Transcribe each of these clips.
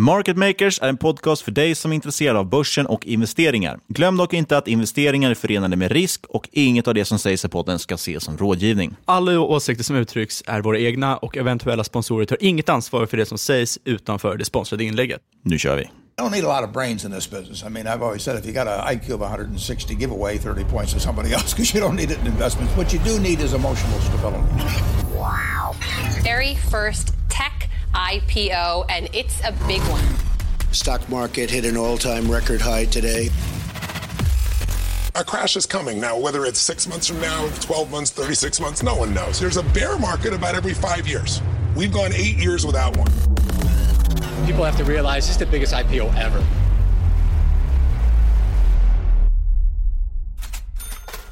Market Makers är en podcast för dig som är intresserad av börsen och investeringar. Glöm dock inte att investeringar är förenade med risk och inget av det som sägs i podden ska ses som rådgivning. Alla åsikter som uttrycks är våra egna och eventuella sponsorer tar inget ansvar för det som sägs utanför det sponsrade inlägget. Nu kör vi. I don't need a lot of brains in this business. I mean, I've always said if you got an IQ of 160, give away 30 points to somebody else because you don't need it in investments. What you do need is emotional stability. Wow. Very first tech IPO, and it's a big one. Stock market hit an all-time record high today. A crash is coming now, whether it's six months from now, 12 months, 36 months, no one knows. There's a bear market about every five years. We've gone eight years without one. People have to realize this is the biggest IPO ever.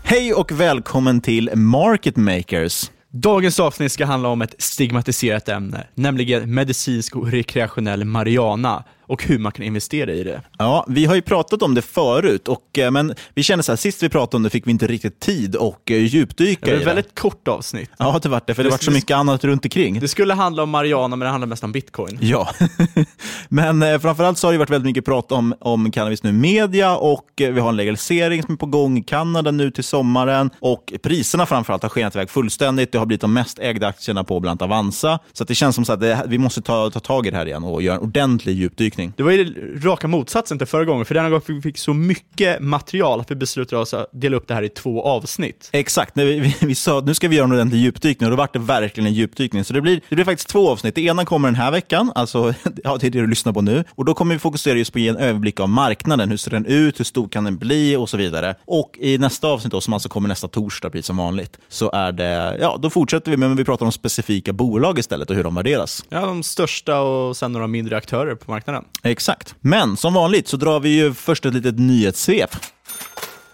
Hej och välkommen till Market Makers. Dagens avsnitt ska handla om ett stigmatiserat ämne, nämligen medicinsk och rekreationell marijuana och hur man kan investera i det. Ja, vi har ju pratat om det förut, och, eh, men vi känner så här, sist vi pratade om det fick vi inte riktigt tid och eh, djupdyka det var i ett väldigt kort avsnitt. Ja, det var det, för det, det var så mycket annat runt omkring. Det skulle handla om marijuana, men det handlar mest om bitcoin. Ja, men eh, framförallt så har det varit väldigt mycket prat om, om cannabis nu i media och eh, vi har en legalisering som är på gång i Kanada nu till sommaren och priserna framförallt har skenat iväg fullständigt. Det har blivit de mest ägda aktierna på bland annat Avanza. Så det känns som att det, vi måste ta, ta tag i det här igen och göra en ordentlig djupdykning. Det var ju raka motsatsen till förra gången, för denna gång fick vi så mycket material att vi beslutade oss att dela upp det här i två avsnitt. Exakt, vi, vi, vi sa att nu ska vi göra en ordentlig djupdykning och då vart det verkligen en djupdykning. Så det blir, det blir faktiskt två avsnitt. Det ena kommer den här veckan, alltså ja, det är det du lyssnar på nu. Och då kommer vi fokusera just på att ge en överblick av marknaden. Hur ser den ut? Hur stor kan den bli? Och så vidare. Och i nästa avsnitt, då, som alltså kommer nästa torsdag, precis som vanligt, så är det, ja, då fortsätter vi att vi pratar om specifika bolag istället och hur de värderas. Ja, de största och sen några mindre aktörer på marknaden. Exakt. Men som vanligt så drar vi ju först ett litet nyhetssvep.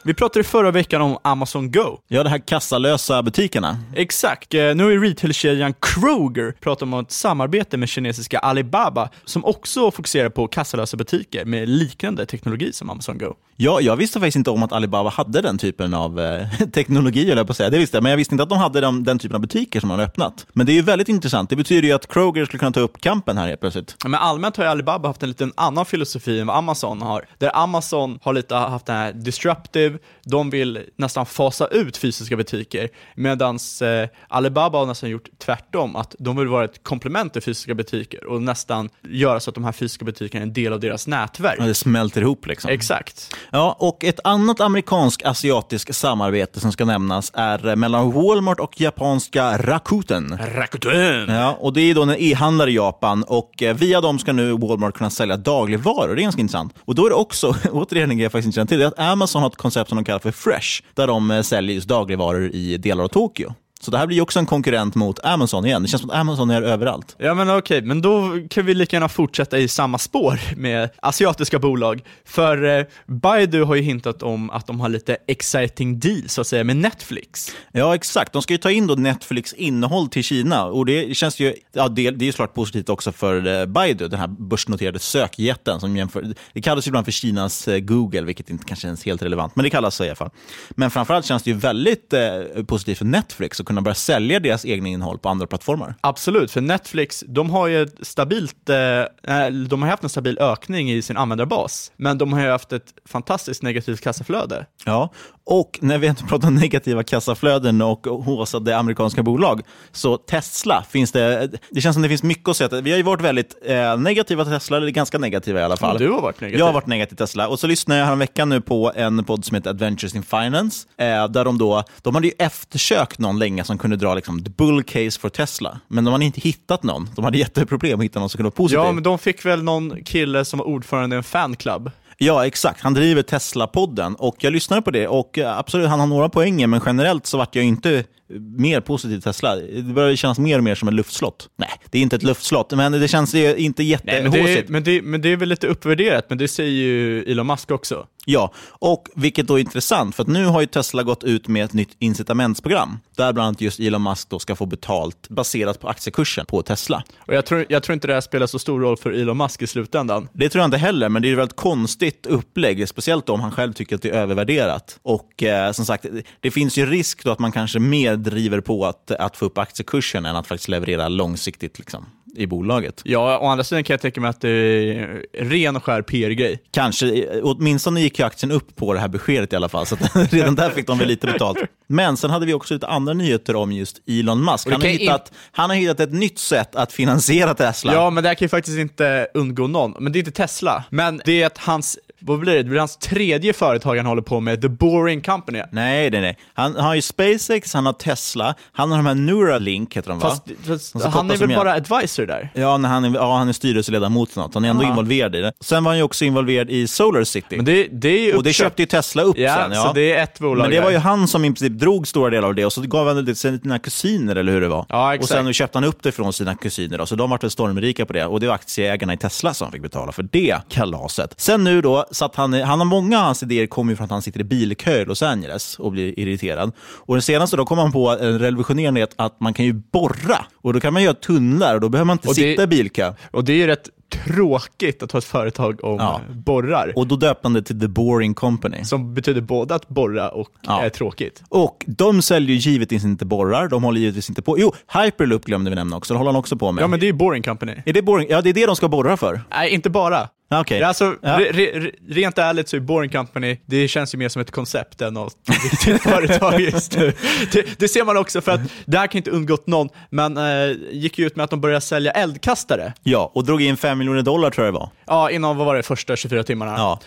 Vi pratade förra veckan om Amazon Go. Ja, de här kassalösa butikerna. Exakt. Eh, Nu ju retailkedjan Kroger pratat om ett samarbete med kinesiska Alibaba som också fokuserar på kassalösa butiker med liknande teknologi som Amazon Go. Ja, jag visste faktiskt inte om att Alibaba hade den typen av eh, teknologi, eller på att säga. Det visste jag, men jag visste inte att de hade den, den typen av butiker som de har öppnat. Men det är ju väldigt intressant. Det betyder ju att Kroger skulle kunna ta upp kampen här helt plötsligt. Men allmänt har ju Alibaba haft en liten annan filosofi än vad Amazon har. Där Amazon har lite haft den här disruptive nu, de vill nästan fasa ut fysiska butiker, medan eh, Alibaba har nästan gjort tvärtom, att de vill vara ett komplement till fysiska butiker och nästan göra så att de här fysiska butikerna är en del av deras nätverk. Ja, det smälter ihop liksom. Exakt. Ja, och ett annat amerikansk-asiatiskt samarbete som ska nämnas är mellan Walmart och japanska Rakuten. Rakuten! Ja, och det är då en e-handlare i Japan och eh, via dem ska nu Walmart kunna sälja dagligvaror. Det är ganska intressant. Och då är det också, återigen en grej jag faktiskt inte känner till, det är att Amazon har ett koncept som de kallar för Fresh, där de eh, säljer just dagligvaror i delar av Tokyo. Så det här blir ju också en konkurrent mot Amazon igen. Det känns som att Amazon är överallt. Ja men okej, men då kan vi lika gärna fortsätta i samma spår med asiatiska bolag. För eh, Baidu har ju hintat om att de har lite exciting deals så att säga med Netflix. Ja, exakt. De ska ju ta in då Netflix innehåll till Kina och det känns ju, ja, det, det är ju såklart positivt också för eh, Baidu, den här börsnoterade sökjätten som jämför, det kallas ju ibland för Kinas eh, Google, vilket inte kanske känns helt relevant, men det kallas så i alla fall. Men framförallt känns det ju väldigt eh, positivt för Netflix kunna börja sälja deras egna innehåll på andra plattformar. Absolut, för Netflix, de har ju stabilt, eh, de har haft en stabil ökning i sin användarbas, men de har ju haft ett fantastiskt negativt kassaflöde. Ja, och när vi inte pratar negativa kassaflöden och håsade amerikanska bolag, så Tesla finns det, det känns som det finns mycket att säga. Vi har ju varit väldigt eh, negativa till Tesla, eller ganska negativa i alla fall. Du har varit negativ. Jag har varit negativ till Tesla. Och så lyssnade jag veckan nu på en podd som heter Adventures in Finance, eh, där de då, de hade ju eftersökt någon länge som kunde dra liksom the bull case för Tesla, men de hade inte hittat någon. De hade jätteproblem att hitta någon som kunde vara positiv. Ja, men de fick väl någon kille som var ordförande i en fanclub. Ja, exakt. Han driver Tesla-podden och jag lyssnade på det och eh, absolut, han har några poänger, men generellt så vart jag inte mer positiv Tesla. Det börjar kännas mer och mer som ett luftslott. Nej, det är inte ett luftslott, men det känns inte jättehåsigt. Men, det men, det, men det är väl lite uppvärderat, men det säger ju Elon Musk också. Ja, och vilket då är intressant, för att nu har ju Tesla gått ut med ett nytt incitamentsprogram, där bland annat just Elon Musk då ska få betalt baserat på aktiekursen på Tesla. Och jag tror, jag tror inte det här spelar så stor roll för Elon Musk i slutändan. Det tror jag inte heller, men det är ett väldigt konstigt upplägg, speciellt om han själv tycker att det är övervärderat. Och eh, som sagt, det finns ju risk då att man kanske mer driver på att, att få upp aktiekursen än att faktiskt leverera långsiktigt. Liksom i bolaget. Ja, å andra sidan kan jag tänka mig att det är ren och skär PR-grej. Kanske, åtminstone gick ju aktien upp på det här beskedet i alla fall, så redan där fick de väl lite betalt. Men sen hade vi också lite andra nyheter om just Elon Musk. Han har, hittat, in... han har hittat ett nytt sätt att finansiera Tesla. Ja, men det här kan ju faktiskt inte undgå någon. Men det är inte Tesla. Men det är att hans vad blir det? Det blir hans tredje företag han håller på med, The Boring Company. Nej, nej, nej. Han har ju SpaceX, han har Tesla, han har de här Neuralink, heter de va? Fast, fast han är väl bara advisor där? Ja, när han, är, ja, han är styrelseledamot något. Han är ändå Aha. involverad i det. Sen var han ju också involverad i Solar City. Men det, det är och det köpte ju Tesla upp ja, sen. Ja, så det är ett bolag Men det var ju han som i princip drog stora delar av det och så gav han det till sina kusiner, eller hur det var. Ja, exakt. Och sen köpte han upp det från sina kusiner, då, så de vart väl stormrika på det. Och det var aktieägarna i Tesla som fick betala för det kalaset. Sen nu då, så att han, han har många av hans idéer kommer ju från att han sitter i bilkö i Los Angeles och blir irriterad. Och den senaste då kom han på en revolutionerande att man kan ju borra. Och då kan man göra tunnlar och då behöver man inte och sitta i bilkö. Och det är ju rätt tråkigt att ha ett företag om ja. borrar. Och då döpte han det till The Boring Company. Som betyder både att borra och ja. är tråkigt. Och de säljer ju givetvis inte borrar, de håller givetvis inte på. Jo, Hyperloop glömde vi nämna också, det håller han också på med. Ja, men det är Boring Company. Är det boring? Ja, det är det de ska borra för. Nej, inte bara. Okay. Alltså, ja. re, re, rent ärligt så är Boring Company, det känns ju mer som ett koncept än något riktigt företag just nu. Det, det, ser man också för att det här kan inte undgått någon, men äh, gick ju ut med att de började sälja eldkastare. Ja, och drog in 5 miljoner dollar tror jag det var. Ja, inom, vad var det, första 24 timmarna. Ja.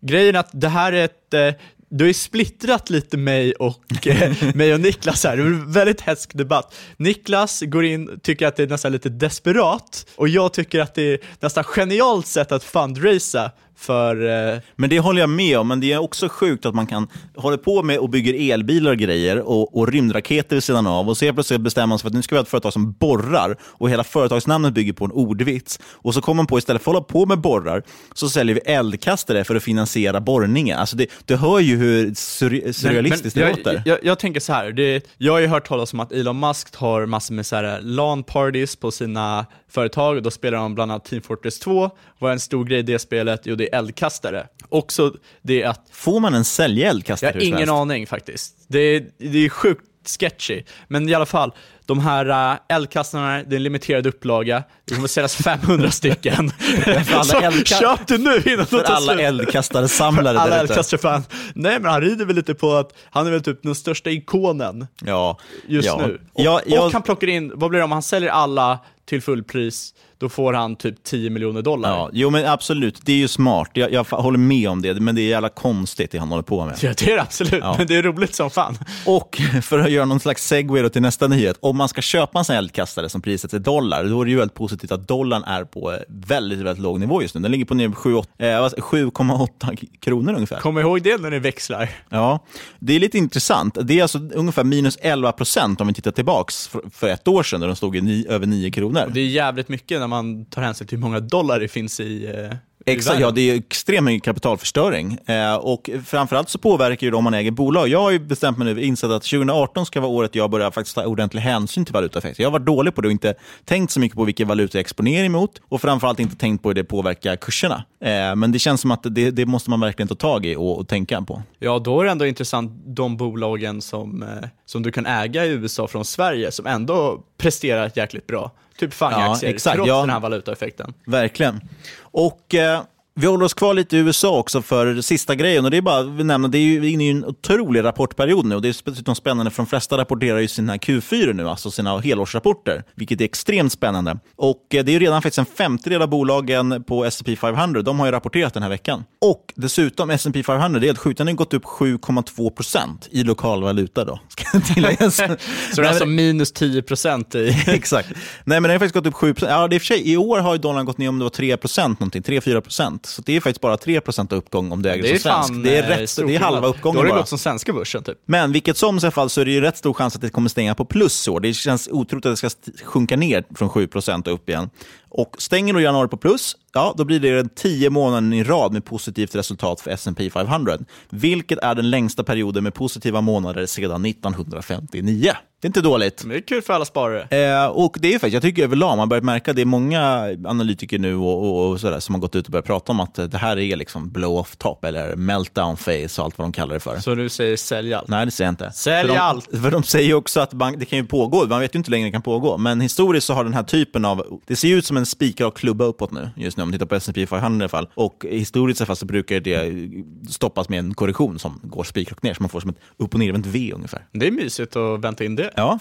Grejen är att det här är ett, eh, du har ju splittrat lite mig och, eh, mig och Niklas här. Det är en väldigt hätsk debatt. Niklas går in, tycker att det är nästan lite desperat och jag tycker att det är nästan genialt sätt att fundraisa för, eh... Men det håller jag med om, men det är också sjukt att man kan hålla på med och bygger elbilar och grejer och, och rymdraketer vid sidan av och så plötsligt bestämmer man sig för att nu ska vi ha ett företag som borrar och hela företagsnamnet bygger på en ordvits. Och så kommer man på istället för att hålla på med borrar så säljer vi eldkastare för att finansiera borrningen. Alltså det, du hör ju hur sur, surrealistiskt men, men, det jag, låter. Jag, jag, tänker så här, det, jag har ju hört talas om att Elon Musk har massor med så här LAN-parties på sina företag, då spelar de bland annat Team Fortress 2. Vad är en stor grej i det spelet? Jo, det eldkastare. Också det att... Får man en sälja eldkastare? Jag har ingen aning faktiskt. Det är, det är sjukt sketchy. Men i alla fall, de här uh, eldkastarna, det är en limiterad upplaga. Det kommer säljas 500 stycken. För alla Så eldka- köp det nu innan För alla eldkastarsamlare Alla eldkastarfan. Nej men han rider väl lite på att han är väl typ den största ikonen Ja. just ja. nu. Och, Jag, jag, och han plockar in, vad blir det om han säljer alla till fullpris, då får han typ 10 miljoner dollar. Ja, jo men absolut, det är ju smart. Jag, jag håller med om det, men det är jävla konstigt det han håller på med. Ja, det är det absolut, Ja. men det är roligt som fan. Och för att göra någon slags segway då till nästa nyhet. Om man ska köpa en sån eldkastare som prissätts i dollar, då är det ju väldigt positivt att dollarn är på väldigt, väldigt låg nivå just nu. Den ligger på ner på 7, eh, 7,8 kronor ungefär. Kom ihåg det när ni växlar. Ja, det är lite intressant. Det är alltså ungefär minus 11 procent om vi tittar tillbaks för, ett år sedan, när de stod i ni, över 9 kronor. Det är jävligt mycket när man tar hänsyn till hur många dollar det finns i, eh, Exakt, ja det är mycket kapitalförstöring. Eh, och framförallt så påverkar ju det om man äger bolag. Jag har ju bestämt mig nu, insett att 2018 ska vara året jag börjar faktiskt ta ordentlig hänsyn till valutaeffekter. Jag har varit dålig på det och inte tänkt så mycket på vilken valuta jag exponerar emot och framförallt inte tänkt på hur det påverkar kurserna. Eh, men det känns som att det, det måste man verkligen ta tag i och, och tänka på. Ja, då är det ändå intressant de bolagen som, eh, som du kan äga i USA från Sverige som ändå presterar jäkligt bra. Typ FANG-aktier, Ja, exakt, trots ja. den här valutaeffekten. Verkligen. Och eh, vi håller oss kvar lite i USA också för sista grejen. Och det är bara att nämna, det är ju inne i en otrolig rapportperiod nu. Och det är dessutom spännande för de flesta rapporterar ju sina Q4 nu, alltså sina helårsrapporter. Vilket är extremt spännande. Och eh, det är ju redan faktiskt en femtedel av bolagen på S&P 500. De har ju rapporterat den här veckan. Och dessutom S&P 500, det är sjukt, den har gått upp 7,2 procent i lokal valuta då. Ska tilläggas. Så det är alltså minus 10 procent i... Exakt. Nej, men den har faktiskt gått upp 7 Ja, det är i och för sig, i år har dollarn gått ner om det var 3% någonting, 3-4 procent. Så det är faktiskt bara 3 av uppgång om du äger Det är som svensk. fan det är, eh, rätt, stor det är halva skillnad. Då uppgången har det bara. gått som svenska börsen typ. Men vilket som alla fall så är det ju rätt stor chans att det kommer stänga på plus i år. Det känns otroligt att det ska sjunka ner från 7 och upp igen. Och stänger då januari på plus, ja, då blir det den tio månaden i rad med positivt resultat för S&P 500. Vilket är den längsta perioden med positiva månader sedan 1959. Det är inte dåligt. Det är kul för alla sparare. Eh, och det är faktiskt, jag tycker överlag, man har börjat märka, det är många analytiker nu och, och, och sådär, som har gått ut och börjat prata om att det här är liksom blow-off top eller meltdown phase och allt vad de kallar det för. Så du säger sälj allt? Nej, det säger jag inte. Sälj för de, allt! För de säger också att man, det kan ju pågå, man vet ju inte hur länge det kan pågå, men historiskt så har den här typen av, det ser ju ut som en spikrak klubba uppåt nu, just nu om man tittar på S&P 500 i alla fall. Och historiskt så brukar det stoppas med en korrektion som går spikrakt ner, så man får som ett upp och nervänt V ungefär. Det är mysigt att vänta in det. Ja.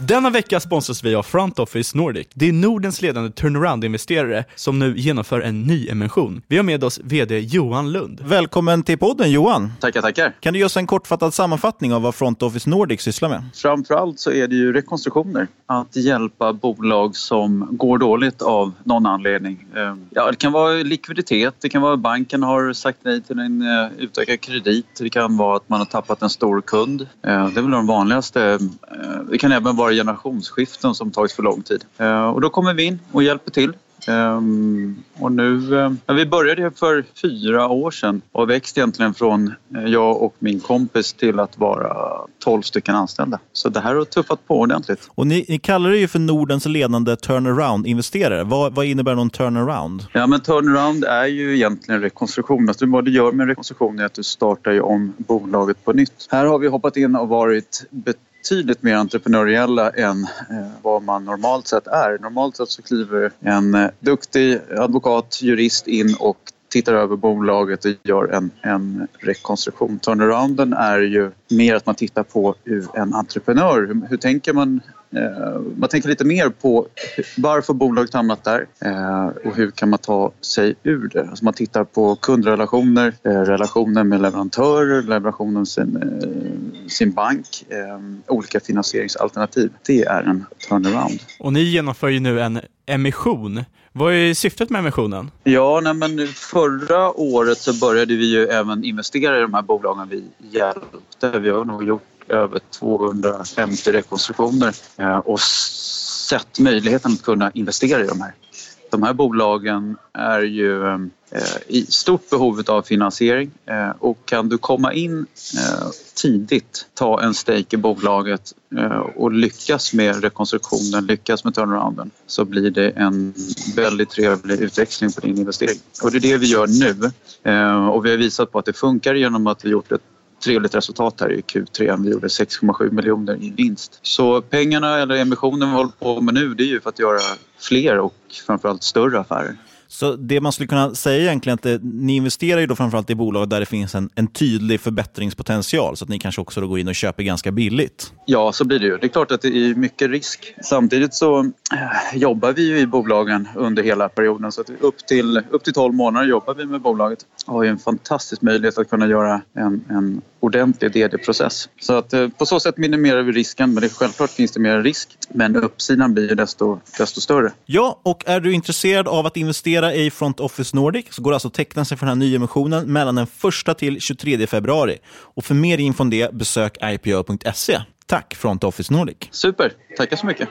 Denna vecka sponsras vi av Front Office Nordic. Det är Nordens ledande turnaround-investerare som nu genomför en ny emission. Vi har med oss VD Johan Lund. Välkommen till podden Johan. Tackar, tackar. Kan du ge oss en kortfattad sammanfattning av vad Front Office Nordic sysslar med? Framförallt så är det ju rekonstruktioner. Att hjälpa bolag som går dåligt av någon anledning. Eh, Ja, det kan vara likviditet, det kan vara att banken har sagt nej till en eh, utökad kredit. Det kan vara att man har tappat en stor kund. Eh, Det är väl de vanligaste. Eh, Det kan även vara generationsskiften som tagit för lång tid. Eh, Och då kommer vi in och hjälper till. Ehm, och nu, eh, ja, vi började för fyra år sedan och har växt egentligen från eh, jag och min kompis till att vara 12 stycken anställda. Så det här har tuffat på ordentligt. Och ni, ni kallar det ju för Nordens ledande turnaround-investerare. Vad, vad innebär någon turnaround? Ja, men turnaround är ju egentligen rekonstruktion. Alltså, vad du gör med rekonstruktion är att du startar om bolaget på nytt. Här har vi hoppat in och varit betydligt mer entreprenöriella än eh, vad man normalt sett är. Normalt sett så kliver en eh, duktig advokat, jurist in och tittar över bolaget och gör en, en rekonstruktion. Turnarounden är ju mer att man tittar på hur en entreprenör. Hur, hur tänker man? Eh, man tänker lite mer på varför bolaget hamnat där eh, och hur kan man ta sig ur det. Alltså man tittar på kundrelationer, eh, relationen med leverantörer, relationen med sin, sin bank, olika finansieringsalternativ. Det är en turnaround. Och ni genomför ju nu en emission. Vad är syftet med emissionen? Ja, nej, men förra året så började vi ju även investera i de här bolagen vi hjälpte. Vi har nog gjort över 250 rekonstruktioner eh, och sett möjligheten att kunna investera i de här. De här bolagen är ju eh, i stort behov av finansiering eh, och kan du komma in tidigt, ta en stake i bolaget och lyckas med rekonstruktionen, lyckas med turnarounden så blir det en väldigt trevlig utväxling på din investering. Och det är det vi gör nu. Och vi har visat på att det funkar genom att vi gjort ett trevligt resultat här i Q3. Vi gjorde 6,7 miljoner i vinst. Så pengarna eller emissionen vi håller på med nu det är ju för att göra fler och framförallt större affärer. Så det man skulle kunna säga egentligen är att ni investerar ju då framförallt i bolag där det finns en, en tydlig förbättringspotential så att ni kanske också då går in och köper ganska billigt. Ja, så blir det ju. Det är klart att det är mycket risk. Samtidigt så äh, jobbar vi ju i bolagen under hela perioden. Så att upp, till, upp till 12 månader jobbar vi med bolaget har ju en fantastisk möjlighet att kunna göra en, en ordentlig DD-process. Så att eh, på så sätt minimerar vi risken, men det, självklart finns det mer risk. Men uppsidan blir ju desto, desto större. Ja, och är du intresserad av att investera i Front Office Nordic så går det alltså att teckna sig för den här nyemissionen mellan den 1 till 23 februari. Och för mer info om det, besök ipo.se. Tack Front Office Nordic. Super, tackar så mycket.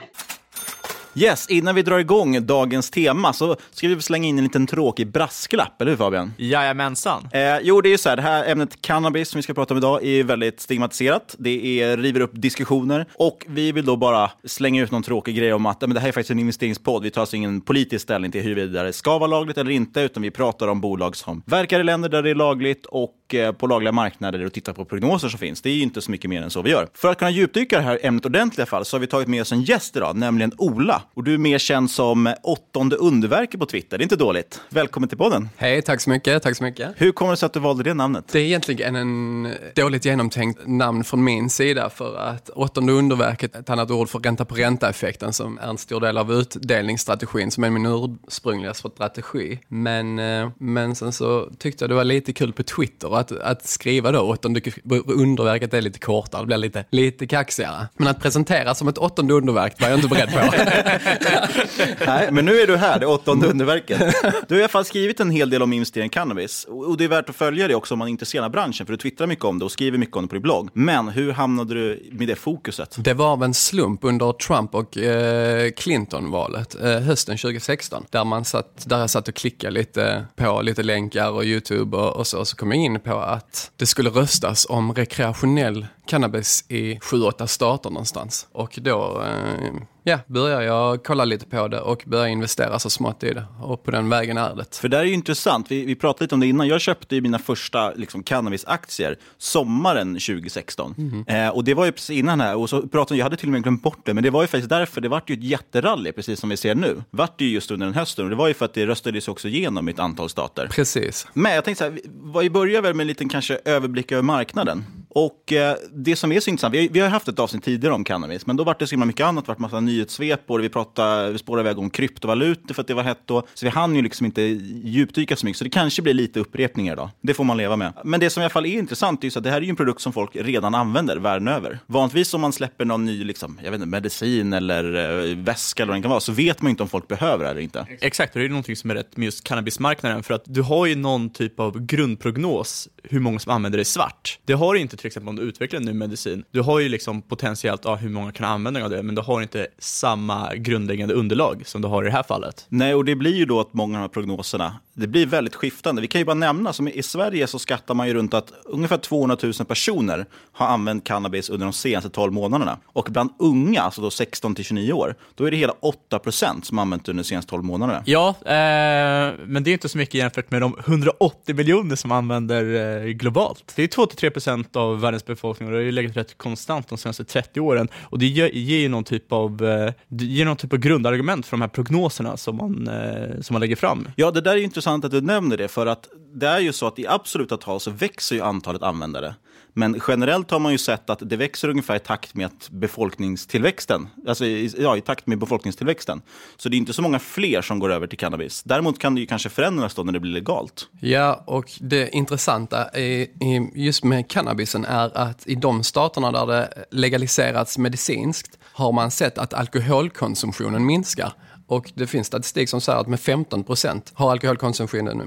Yes, innan vi drar igång dagens tema så ska vi slänga in en liten tråkig brasklapp, eller hur Fabian? Jajamensan. Eh, jo, det är ju så här, det här ämnet cannabis som vi ska prata om idag är väldigt stigmatiserat. Det är, river upp diskussioner och vi vill då bara slänga ut någon tråkig grej om att men det här är faktiskt en investeringspodd. Vi tar alltså ingen politisk ställning till huruvida det ska vara lagligt eller inte, utan vi pratar om bolag som verkar i länder där det är lagligt och eh, på lagliga marknader och tittar på prognoser som finns. Det är ju inte så mycket mer än så vi gör. För att kunna djupdyka det här ämnet ordentligt i alla fall så har vi tagit med oss en gäst idag, nämligen Ola. Och du är mer känd som åttonde underverket på Twitter. Det är inte dåligt. Välkommen till podden. Hej, tack så mycket. Tack så mycket. Hur kommer det sig att du valde det namnet? Det är egentligen en dåligt genomtänkt namn från min sida för att åttonde underverket är ett annat ord för ränta på ränta-effekten som är en stor del av utdelningsstrategin som är min ursprungliga strategi. Men, eh, men sen så tyckte jag det var lite kul på Twitter att, att skriva då åttonde underverket är lite kortare, det blir lite, lite kaxigare. Men att presentera som ett åttonde underverk var jag inte beredd på. Nej, men nu är du här, det åttonde underverket. Du har i alla fall skrivit en hel del om investering i cannabis. Och det är värt att följa det också om man är intresserad av branschen, för du twittrar mycket om det och skriver mycket om det på din blogg. Men hur hamnade du med det fokuset? Det var av en slump under Trump och eh, Clinton-valet eh, hösten 2016. Där, man satt, där jag satt och klickade lite på lite länkar och YouTube och, och så. Och så kom jag in på att det skulle röstas om rekreationell cannabis i sju, åtta stater någonstans. Och då eh, ja, började jag kolla lite på det och började investera så smått i det. Och på den vägen är det. För det är ju intressant. Vi, vi pratade lite om det innan. Jag köpte ju mina första liksom, cannabisaktier sommaren 2016. Mm. Eh, och det var ju precis innan här. Och så pratade, jag hade till och med glömt bort det, men det var ju faktiskt därför. Det var ju ett jätterally, precis som vi ser nu. Vart det ju just under den hösten. Och det var ju för att det röstades också igenom i ett antal stater. Precis. Men jag tänkte så här, vi börjar väl med en liten kanske överblick över marknaden. Och eh, det som är så intressant, vi har, vi har haft ett avsnitt tidigare om cannabis, men då var det så himla mycket annat. Det var massa nyhetssvep och vi, pratade, vi spårade iväg om kryptovalutor för att det var hett då. Så vi hann ju liksom inte djupdyka så mycket, så det kanske blir lite upprepningar då. Det får man leva med. Men det som i alla fall är intressant är att det här är ju en produkt som folk redan använder världen över. Vanligtvis om man släpper någon ny liksom, jag vet inte, medicin eller eh, väska eller vad det kan vara, så vet man ju inte om folk behöver det eller inte. Exakt, och det är någonting som är rätt med just cannabismarknaden, för att du har ju någon typ av grundprognos hur många som använder det svart. Det har du inte till exempel om du utvecklar en ny medicin. Du har ju liksom potentiellt ja, hur många kan använda av det, men du har inte samma grundläggande underlag som du har i det här fallet. Nej, och det blir ju då att många av de här prognoserna, det blir väldigt skiftande. Vi kan ju bara nämna, som i Sverige så skattar man ju runt att ungefär 200 000 personer har använt cannabis under de senaste 12 månaderna. Och bland unga, alltså då 16 till 29 år, då är det hela 8 procent som använt det under de senaste 12 månaderna. Ja, eh, men det är inte så mycket jämfört med de 180 miljoner som använder eh, globalt. Det är 2-3 procent av världens befolkning och det har ju legat rätt konstant de senaste 30 åren. Och det ger, ger någon typ av, eh, ger någon typ av grundargument för de här prognoserna som man, eh, som man lägger fram. Ja, det där är intressant intressant att du nämner det, för att det är ju så att i absoluta tal så växer ju antalet användare. Men generellt har man ju sett att det växer ungefär i takt med att befolkningstillväxten, alltså ja, i takt med befolkningstillväxten. Så det är inte så många fler som går över till cannabis. Däremot kan det ju kanske förändras då när det blir legalt. Ja, och det intressanta är, just med cannabisen är att i de staterna där det legaliserats medicinskt har man sett att alkoholkonsumtionen minskar. Och det finns statistik som säger att med 15 procent har alkoholkonsumtionen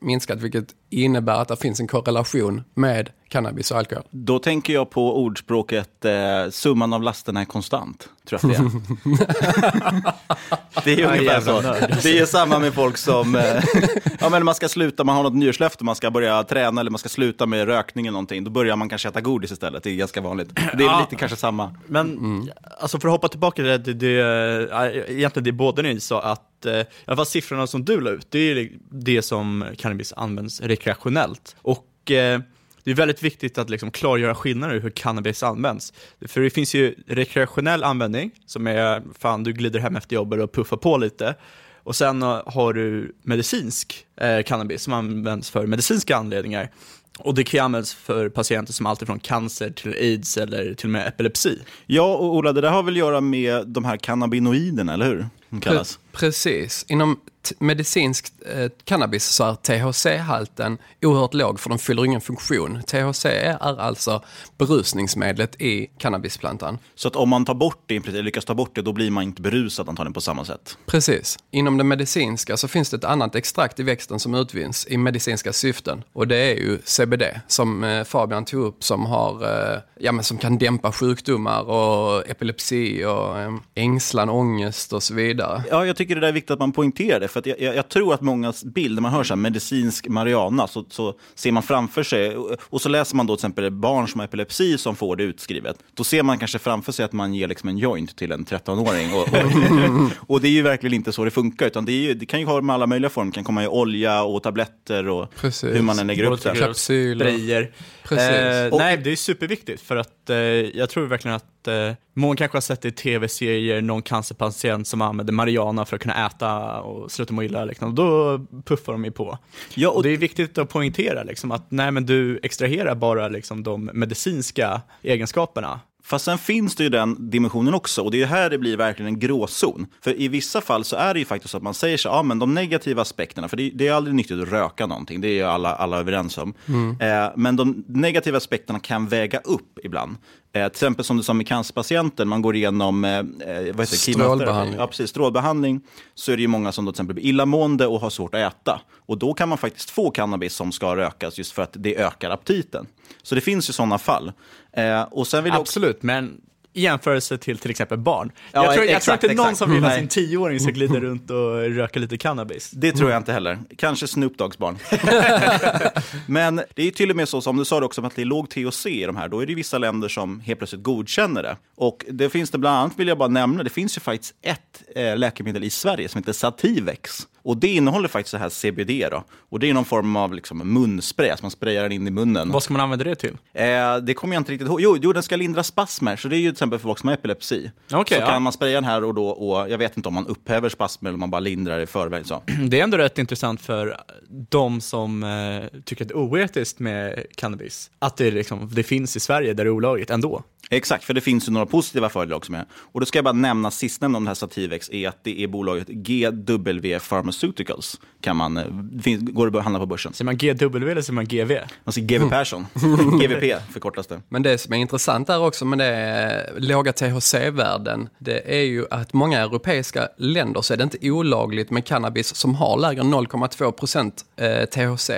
minskat, vilket innebär att det finns en korrelation med cannabis och alkohol. Då tänker jag på ordspråket eh, summan av lasterna är konstant. Tror jag det är. det är ungefär så. Det är samma med folk som, eh, ja men man ska sluta, man har något nyårslöfte, man ska börja träna eller man ska sluta med rökning eller någonting. Då börjar man kanske äta godis istället, det är ganska vanligt. Det är ja. lite kanske samma. Men mm. alltså för att hoppa tillbaka till det, det, det, egentligen det båda ni sa att eh, i alla fall siffrorna som du la ut, det är det som cannabis används rekreationellt. Och eh, det är väldigt viktigt att liksom klargöra skillnader i hur cannabis används. För det finns ju rekreationell användning, som är fan du glider hem efter jobbet och puffar på lite. Och sen har du medicinsk eh, cannabis som används för medicinska anledningar. Och det kan användas för patienter som allt från cancer till aids eller till och med epilepsi. Ja, och Ola, det där har väl att göra med de här cannabinoiderna, eller hur? De kallas. Precis. Inom medicinsk eh, cannabis så är THC-halten oerhört låg för de fyller ingen funktion. THC är alltså berusningsmedlet i cannabisplantan. Så att om man tar bort det, eller lyckas ta bort det, då blir man inte berusad antagligen på samma sätt? Precis. Inom det medicinska så finns det ett annat extrakt i växten som utvinns i medicinska syften. Och det är ju CBD, som eh, Fabian tog upp, som, har, eh, ja, men som kan dämpa sjukdomar och epilepsi och eh, ängslan, ångest och så vidare. Ja, jag tycker det där är viktigt att man poängterar det. För jag, jag, jag, tror att mångas bild, när man hör så här, medicinsk marijuana, så, så ser man framför sig, och, och, så läser man då till exempel barn som har epilepsi som får det utskrivet. Då ser man kanske framför sig att man ger liksom en joint till en 13-åring. Och, och, och, det är ju verkligen inte så det funkar, utan det, ju, det kan ju ha med alla möjliga former. Det kan komma i olja och tabletter och Precis. hur man än lägger upp det. Kapsyler. Eh, nej, det är superviktigt för att eh, jag tror verkligen att eh, många kanske har sett i tv-serier, någon cancerpatient som använder marijuana för att kunna äta och sluta må illa. Liksom. Då puffar de ju på. Ja, och, och det är viktigt att poängtera liksom, att nej, men du extraherar bara liksom, de medicinska egenskaperna Fast sen finns det ju den dimensionen också och det är här det blir verkligen en gråzon. För i vissa fall så är det ju faktiskt så att man säger så ja men de negativa aspekterna, för det, det är aldrig nyttigt att röka någonting, det är ju alla, alla överens om. Mm. Eh, men de negativa aspekterna kan väga upp ibland. Eh, till exempel som du sa med cancerpatienter, man går igenom eh, eh vad heter strålbehandling. Ja, precis, strålbehandling. Så är det ju många som då till exempel blir illamående och har svårt att äta. Och då kan man faktiskt få cannabis som ska rökas just för att det ökar aptiten. Så det finns ju sådana fall. Eh, och sen vill Absolut, också... men i jämförelse till till exempel barn. Ja, jag, tror, exakt, jag tror inte någon som vill att sin tioåring ska glida runt och röka lite cannabis. Det tror jag inte heller. Kanske Snoop Dogs barn. Men det är till och med så, som du sa också, att det är låg THC i de här. Då är det vissa länder som helt plötsligt godkänner det. Och det finns det bland annat, vill jag bara nämna, det finns ju faktiskt ett eh, läkemedel i Sverige som heter Sativex. Och det innehåller faktiskt så här CBD då. Och det är någon form av liksom munspray, så man sprayar den in i munnen. Vad ska man använda det till? Eh, det kommer jag inte riktigt ihåg. Jo, jo, den ska lindra spasmer, så det är ju till exempel för folk som har epilepsi. Okay, så ja. kan man spraya den här och då, och jag vet inte om man upphäver spasmer eller om man bara lindrar i förväg. Så. Det är ändå rätt intressant för de som eh, tycker att det är oetiskt med cannabis, att det, liksom, det finns i Sverige där det är olagligt ändå. Exakt, för det finns ju några positiva fördelar också med Och då ska jag bara nämna sistnämnda om det här Sativex, är att det är bolaget GW Pharmaceuticals. Kan man, eh, finns, går det att handla på börsen. Säger man GW eller säger man GV? Man säger GW Persson. GVP förkortas det. Men det som är intressant där också med det låga THC-värden, det är ju att många europeiska länder så är det inte olagligt med cannabis som har lägre än 0,2 procent eh, THC.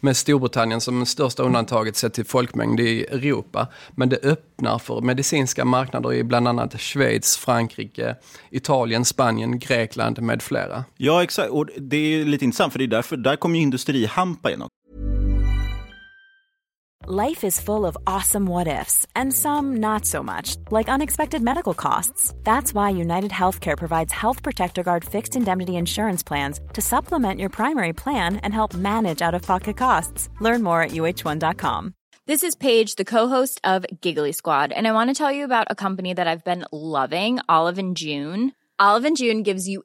Med Storbritannien som största undantaget sett till folkmängd i Europa. Men det öppnar för medicinska marknader i bland annat Schweiz, Frankrike, Italien, Spanien, Grekland med flera. Ja, exakt. Och det är lite intressant, för det är därför, där kommer ju industrihampa in. Life is full of awesome what ifs, and some not so much, like unexpected medical costs. That's why United Healthcare provides Health Protector Guard fixed indemnity insurance plans to supplement your primary plan and help manage out of pocket costs. Learn more at uh1.com. This is Paige, the co-host of Giggly Squad, and I want to tell you about a company that I've been loving, Olive and June. Olive and June gives you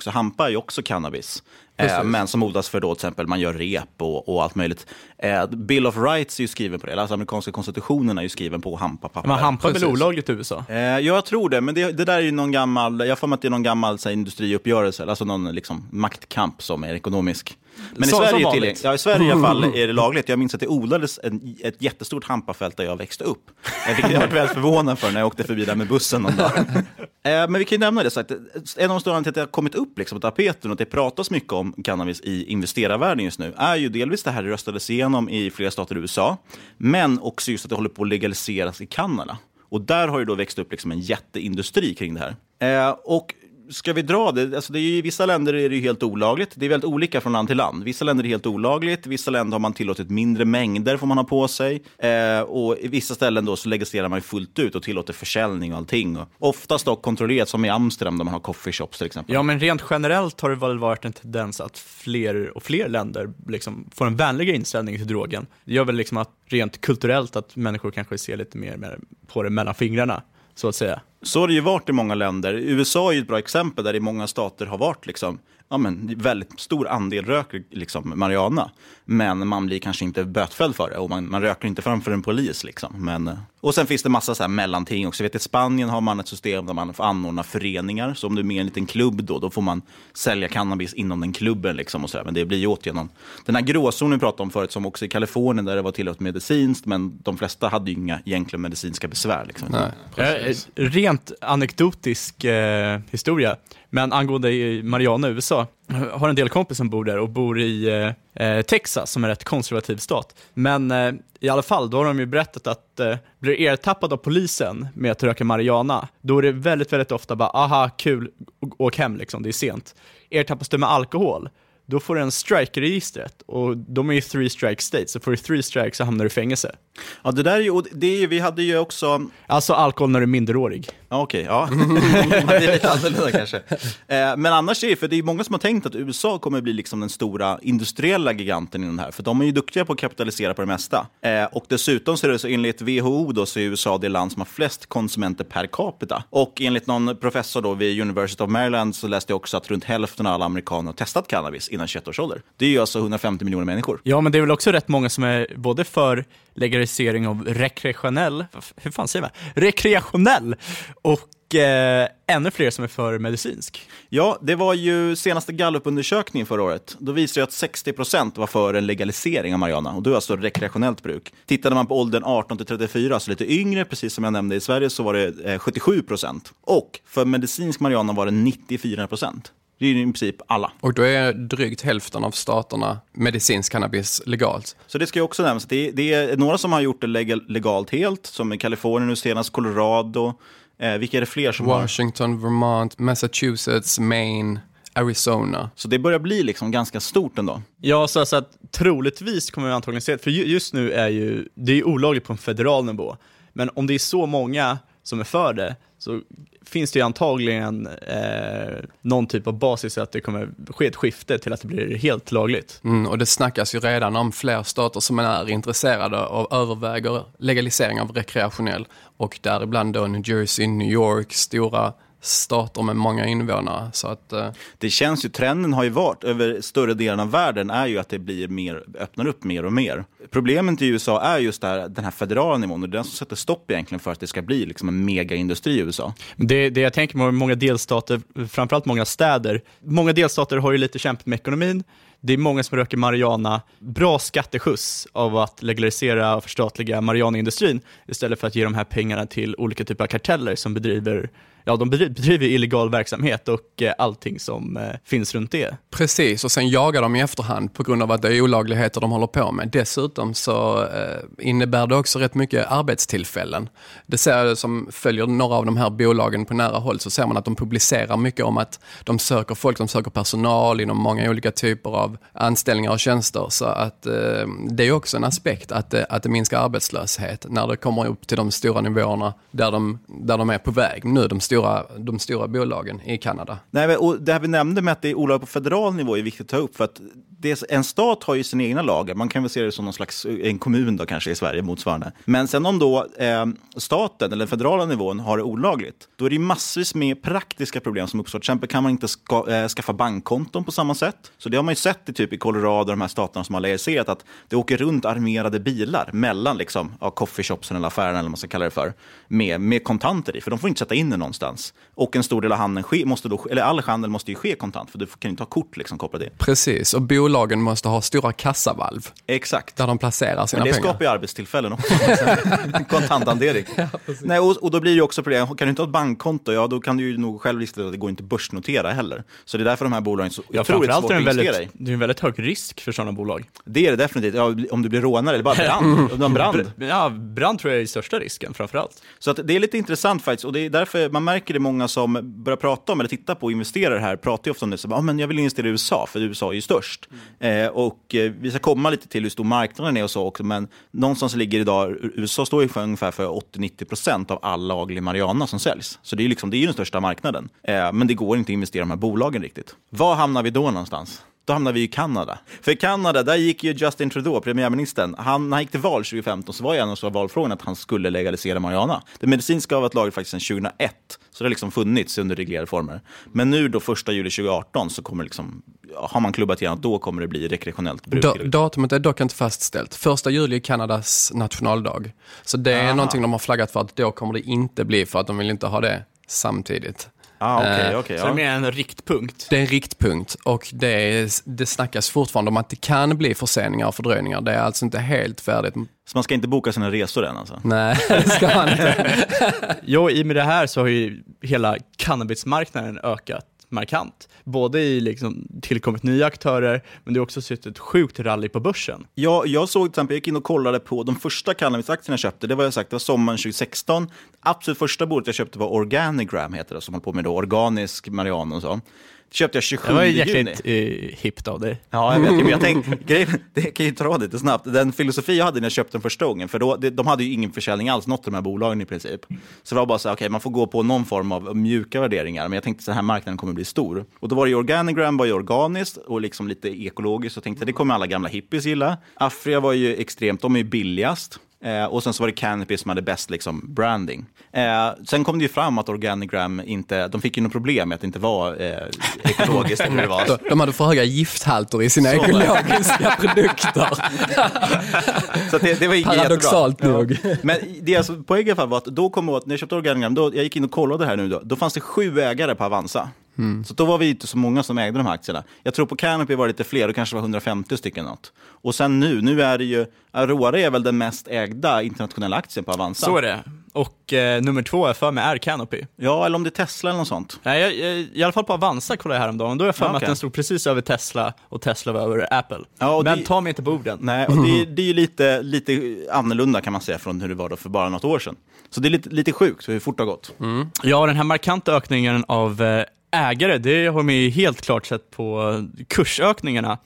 Så hampa är ju också cannabis. Eh, men som odlas för då till exempel man gör rep och, och allt möjligt. Eh, Bill of Rights är ju skriven på det, alltså amerikanska konstitutionen är ju skriven på hampapapper. Men hampa är väl olagligt i USA? Eh, ja, jag tror det, men det, det där är ju någon gammal, jag får mig att det är någon gammal så här, industriuppgörelse, alltså någon liksom, maktkamp som är ekonomisk. Men i Sverige, som vanligt. tillgäng- ja, i Sverige i alla fall är det lagligt. Jag minns att det odlades en, ett jättestort hampafält där jag växte upp. Fick- jag var väldigt förvånad för när jag åkte förbi där med bussen någon dag. Eh, Men vi kan ju nämna det, så att en av de stora anledningarna till att det har kommit upp liksom på tapeten och att det pratas mycket om cannabis i investerarvärlden just nu är ju delvis det här det röstades igenom i flera stater i USA, men också just att det håller på att legaliseras i Kanada. Och där har ju då växt upp liksom en jätteindustri kring det här. Eh, och ska vi dra det? Alltså det är ju, I vissa länder är det ju helt olagligt. Det är väldigt olika från land till land. Vissa länder är helt olagligt, vissa länder har man tillåtit mindre mängder får man ha på sig. Eh, och i vissa ställen då så registrerar man ju fullt ut och tillåter försäljning och allting. Och oftast dock kontrollerat, som i Amsterdam där man har coffeeshops till exempel. Ja, men rent generellt har det väl varit en tendens att fler och fler länder liksom får en vänligare inställning till drogen. Det gör väl liksom att rent kulturellt att människor kanske ser lite mer på det mellan fingrarna, så att säga. Så har det ju varit i många länder. USA är ju ett bra exempel där det i många stater har varit liksom, ja, men, väldigt stor andel röker liksom, marijuana. Men man blir kanske inte bötfälld för det och man, man röker inte framför en polis. Liksom. Men, eh, och sen finns det massa så här mellanting också. Jag vet, I Spanien har man ett system där man får anordna föreningar. Så om du är med i en liten klubb då, då får man sälja cannabis inom den klubben. Liksom, och så där. Men det blir ju återigen den här gråzonen vi pratade om förut, som också i Kalifornien där det var tillåtet medicinskt, men de flesta hade ju inga egentligen medicinska besvär. Liksom. Eh, Rent anekdotisk eh, historia, men angående i USA, jag har en del kompisar som bor där och bor i eh, eh Texas, som är en rätt konservativ stat. Men eh, i alla fall, då har de ju berättat att eh, blir ertappad av polisen med att röka marijuana, då är det väldigt, väldigt ofta bara, aha, kul, åk hem liksom, det är sent. Ertappas du med alkohol, då får du en strike i registret och de är ju three strike states, så får du three strikes så hamnar du i fängelse. Ja, det där är ju, och det är, ju- vi hade ju också... Alltså alkohol när du är minderårig. Ja, Okej, ja. det är lite annorlunda kanske. Eh, men annars är det, för det är många som har tänkt att USA kommer bli liksom den stora industriella giganten inom det här. För de är ju duktiga på att kapitalisera på det mesta. Eh, och dessutom så är det så enligt WHO då så är USA det land som har flest konsumenter per capita. Och enligt någon professor då vid University of Maryland så läste jag också att runt hälften av alla amerikaner har testat cannabis innan 21 års ålder. Det är ju alltså 150 miljoner människor. Ja, men det är väl också rätt många som är både för legalisering av rekreationell, hur fan säger man? Rekreationell och eh, ännu fler som är för medicinsk. Ja, det var ju senaste gallupundersökningen förra året. Då visade det att 60 procent var för en legalisering av marijuana. Och då är alltså rekreationellt bruk. Tittade man på åldern 18 till 34, alltså lite yngre, precis som jag nämnde i Sverige, så var det eh, 77 procent. Och för medicinsk marijuana var det 94 procent. Det är ju i princip alla. Och då är drygt hälften av staterna medicinsk cannabis legalt. Så det ska ju också nämnas. Det, det är några som har gjort det legal, legalt helt, som i Kalifornien nu senast, Colorado. Eh, vilka är det fler som har? Washington, Vermont, Massachusetts, Maine, Arizona. Så det börjar bli liksom ganska stort ändå. Ja, så, så att troligtvis kommer vi antagligen se, för ju- just nu är ju, det är ju olagligt på en federal nivå, men om det är så många som är för det, så finns det ju antagligen eh, någon typ av basis att det kommer ske ett skifte till att det blir helt lagligt. Mm, och det snackas ju redan om fler stater som är intresserade och överväger legalisering av rekreationell och däribland då New Jersey, New York, stora stater med många invånare. Så att, eh, Det känns ju, trenden har ju varit över större delen av världen är ju att det blir mer, öppnar upp mer och mer. Problemet i USA är just det här, den här federala nivån och är den som sätter stopp egentligen för att det ska bli liksom en megaindustri i USA. Det, det jag tänker på många delstater, framförallt många städer, många delstater har ju lite kämpat med ekonomin. Det är många som röker marijuana. Bra skatteskjuts av att legalisera och förstatliga marijuanaindustrin istället för att ge de här pengarna till olika typer av karteller som bedriver ja, de bedriver, illegal verksamhet och eh, allting som eh, finns runt det. Precis, och sen jagar de i efterhand på grund av att det är olagligheter de håller på med. Dessutom så eh, innebär det också rätt mycket arbetstillfällen. Det ser jag som följer några av de här bolagen på nära håll så ser man att de publicerar mycket om att de söker folk, de söker personal inom många olika typer av anställningar och tjänster. Så att eh, det är också en aspekt att, det- att det minskar arbetslöshet när det kommer upp till de stora nivåerna där de, där de är på väg nu, de stora, de stora bolagen i Kanada. Nej, och det här vi nämnde med att det är olagligt på federal nivå är viktigt att ta upp. För att det, en stat har ju sina egna lagar. Man kan väl se det som någon slags, en kommun då kanske i Sverige motsvarande. Men sen om då eh, staten eller den federala nivån har det olagligt, då är det ju massvis med praktiska problem som uppstår. Till exempel kan man inte ska, eh, skaffa bankkonton på samma sätt. Så det har man ju sett i typ i Colorado, de här staterna som har legaliserat, att det åker runt armerade bilar mellan liksom, ja, coffeeshopsen eller affärerna eller vad man ska kalla det för, med, med kontanter i. För de får inte sätta in det någonstans. Och en stor del av handeln ske, måste då, eller all handel måste ju ske kontant, för du kan inte ha kort liksom kopplat till. Precis, och bolagen måste ha stora kassavalv. Exakt. Där de placerar sina Men det pengar. skapar ju arbetstillfällen också. Kontanthantering. Nej, och, och då blir det också problem. Kan du inte ha ett bankkonto, ja då kan du ju nog själv lista att det går inte börsnotera heller. Så det är därför de här bolagen så Ja, otroligt framförallt svårt är det att en investera väldigt, i. det är en väldigt hög risk för sådana bolag. Det är det definitivt. Ja, om du blir rånare eller bara brand. En brand. Br- Ja, brand tror jag är största risken framförallt. Så att det är lite intressant faktiskt. Och det är därför man märker det många som börjar prata om, eller titta på investerare här, pratar ju ofta om det. Så, ah, men jag vill investera i USA, för USA är ju störst. Eh, och eh, vi ska komma lite till hur stor marknaden är och så också. Men någonstans ligger idag, USA står ju för ungefär för 80-90% av all laglig marijuana som säljs. Så det är ju liksom, det är ju den största marknaden. Eh, men det går inte att investera i de här bolagen riktigt. Var hamnar vi då någonstans? Då hamnar vi i Kanada. För i Kanada, där gick ju Justin Trudeau, premiärministern, han, när han gick till val 2015 så var ju en av valfrågorna att han skulle legalisera marijuana. Det medicinska har varit lagligt faktiskt sedan 2001, så det har liksom funnits under reglerade former. Men nu då, 1 juli 2018, så kommer liksom, har man klubbat igenom då kommer det bli rekreationellt bruk. Da, datumet är dock inte fastställt. Första juli är Kanadas nationaldag. Så det är Aha. någonting de har flaggat för att då kommer det inte bli för att de vill inte ha det samtidigt. Ah, okej, Eh, okej, Så det är mer en riktpunkt. Det är en riktpunkt och det, det snackas fortfarande om att det kan bli förseningar och fördröjningar. Det är alltså inte helt färdigt. Så man ska inte boka sina resor än alltså? Nej, det ska man inte. Jo, i och med det här så har ju hela cannabismarknaden ökat markant. Både i liksom tillkommit nya aktörer, men det har också sett ett sjukt rally på börsen. Ja, jag såg till exempel, jag gick in och kollade på de första cannabisaktierna jag köpte. Det var jag sagt, det var sommaren 2016. Absolut första bordet jag köpte var Organigram, heter det, som håller på med då, organisk marijuana och så. Köpte jag 27 Det var ju juni. jäkligt eh, hippt av dig. Ja, jag vet. Men jag tänkte, grejen, det kan ju dra lite snabbt. Den filosofi jag hade när jag köpte den första gången, för då, det, de hade ju ingen försäljning alls, något av de här bolagen i princip. Så det var bara så här, okej, man får gå på någon form av mjuka värderingar, men jag tänkte att den här marknaden kommer bli stor. Och då var det ju Organigram var ju organiskt och liksom lite ekologiskt, och tänkte det kommer alla gamla hippies gilla. Afria var ju extremt, de är ju billigast. Eh, och sen så var det Canopy som hade bäst liksom, branding. Eh, sen kom det ju fram att Organigram inte, de fick ju något problem med att det inte var eh, ekologiskt. det var. De, de hade för höga gifthalter i sina Så ekologiska produkter. Så det, det var Paradoxalt jättebra. nog. Ja. Men det alltså, poängen var att då kom åt, när jag köpte Organigram, då, jag gick in och kollade här nu då, då fanns det sju ägare på Avanza. Mm. Så då var vi inte så många som ägde de här aktierna. Jag tror på Canopy var det lite fler, det kanske var 150 stycken något. Och sen nu, nu är det ju, Aurora är väl den mest ägda internationella aktien på Avanza. Så är det. Och eh, nummer två är för mig är Canopy. Ja, eller om det är Tesla eller något sånt. Nej, jag, jag, I alla fall på Avanza kollade jag häromdagen, då är jag för mig Ja, att okej. den stod precis över Tesla och Tesla var över Apple. Ja, och Men det- ta mig inte på orden. Nej, och det, det är ju lite, lite annorlunda kan man säga från hur det var då för bara något år sedan. Så det är lite, lite sjukt hur fort det har gått. Ja, den här markanta ökningen av eh, ägare, det har man ju helt klart sett på kursökningarna.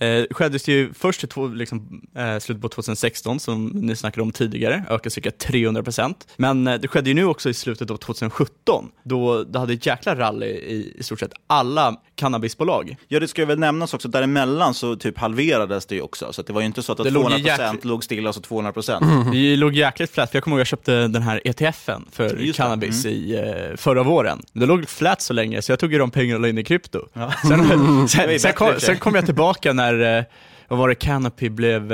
Eh, skedde ju först i två, liksom, eh, slutet på 2016, som ni snackade om tidigare, ökade cirka 300%. Men eh, det skedde ju nu också i slutet av 2017, då det hade ett jäkla rally i, i stort sett alla cannabisbolag. Ja, det ska väl nämnas också, däremellan så typ halverades det ju också. Så det var ju inte så att Det låg 200% ju jäkla- låg stilla så 200%. Mm. Vi låg jäkligt flat, för jag kommer ihåg jag köpte den här ETFen för Just det, cannabis mm. i eh, förra våren. Det låg flat så länge, så jag tog ju de pengarna och la in i krypto. Ja. Sen, Det sen, sen, kom, sen kom jag tillbaka när, eh, vad var det, Canopy blev...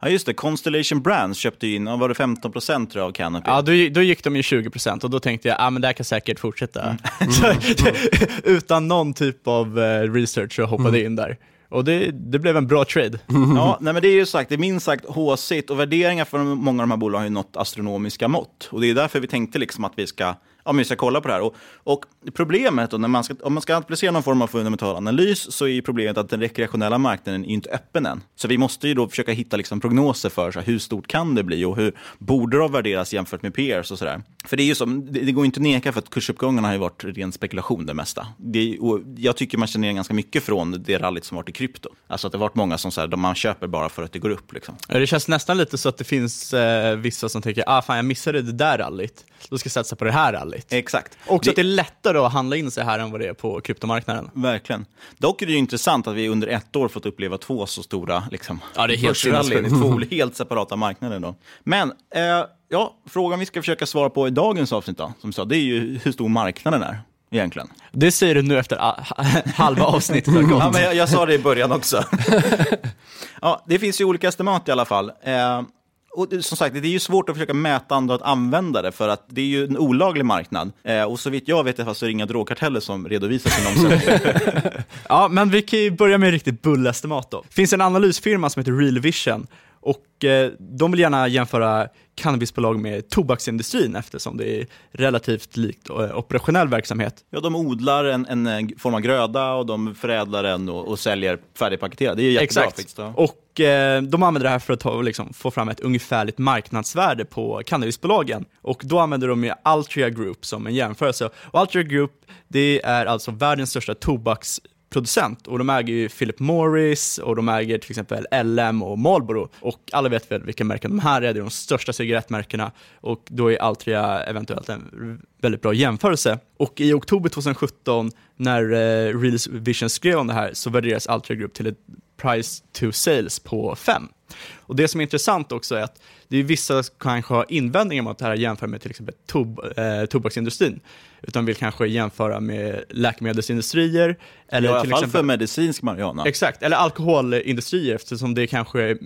Ja, just det. Constellation Brands köpte in, var det 15% tror jag av Canopy? Ja, då, då gick de ju 20% och då tänkte jag, ah, men det här kan säkert fortsätta. Mm. Så, utan någon typ av eh, research så hoppade Mm. in där. Och det, det blev en bra trade. Ja, nej men det är ju sagt, det är minst sagt håsigt och värderingar för många av de här bolagen har ju nått astronomiska mått. Och det är därför vi tänkte liksom att vi ska, ja, men vi ska kolla på det här. Och, och problemet, då, när man ska, om man ska applicera någon form av fundamental analys, så är ju problemet att den rekreationella marknaden är inte öppen än. Så vi måste ju då försöka hitta liksom prognoser för så här, hur stort kan det bli och hur borde det värderas jämfört med peers och sådär. För det är ju som, det, det går inte att neka för att kursuppgångarna har ju varit ren spekulation det mesta. Det, och jag tycker man känner igen ganska mycket från det rallyt som varit i krypto. Alltså att det har varit många som så här, man köper bara för att det går upp. Liksom. Det känns nästan lite så att det finns eh, vissa som tänker, ah fan jag missade det där rallyt, då ska jag satsa på det här rallyt. Exakt. Också att det är lättare att handla in sig här än vad det är på kryptomarknaden. Verkligen. Dock är det intressant att vi under ett år fått uppleva två så stora liksom, Ja, det är helt två helt separata marknader. Då. Men eh, ja, frågan vi ska försöka svara på i dagens avsnitt då, som sa, det är ju hur stor marknaden är egentligen. Det säger du nu efter halva avsnittet har gått. Ja, men jag, jag sa det i början också. ja, det finns ju olika estimat i alla fall. Eh, och som sagt, det är ju svårt att försöka mäta antalet användare för att det är ju en olaglig marknad. Eh, och så vitt jag vet så är det inga drogkarteller som redovisar sin omsättning. Ja, men vi kan ju börja med riktigt bullestimat då. Det finns en analysfirma som heter Real Vision och eh, de vill gärna jämföra cannabisbolag med tobaksindustrin eftersom det är relativt likt eh, operationell verksamhet. Ja, de odlar en, en eh, form av gröda och de förädlar den och, och säljer färdigpaketerad. Det är jättebra. Exakt. ja. Och eh, de använder det här för att ta, liksom, få fram ett ungefärligt marknadsvärde på cannabisbolagen. Och då använder de ju Altria Group som en jämförelse. Och Altria Group, det är alltså världens största producent och de äger ju Philip Morris och de äger till exempel LM och Marlboro och alla vet väl vilka märken de här är, det är de största cigarettmärkena och då är Altria eventuellt en väldigt bra jämförelse. Och i oktober 2017 när eh, Real Vision skrev om det här så värderas Altria Group till ett price to sales på 5. Och det som är intressant också är att det är vissa som kanske har invändningar mot det här jämför med till exempel tob eh, tobaksindustrin, utan vill kanske jämföra med läkemedelsindustrier eller ja, I alla till fall exempel för medicinsk marijuana. Exakt, eller alkoholindustrier eftersom det kanske är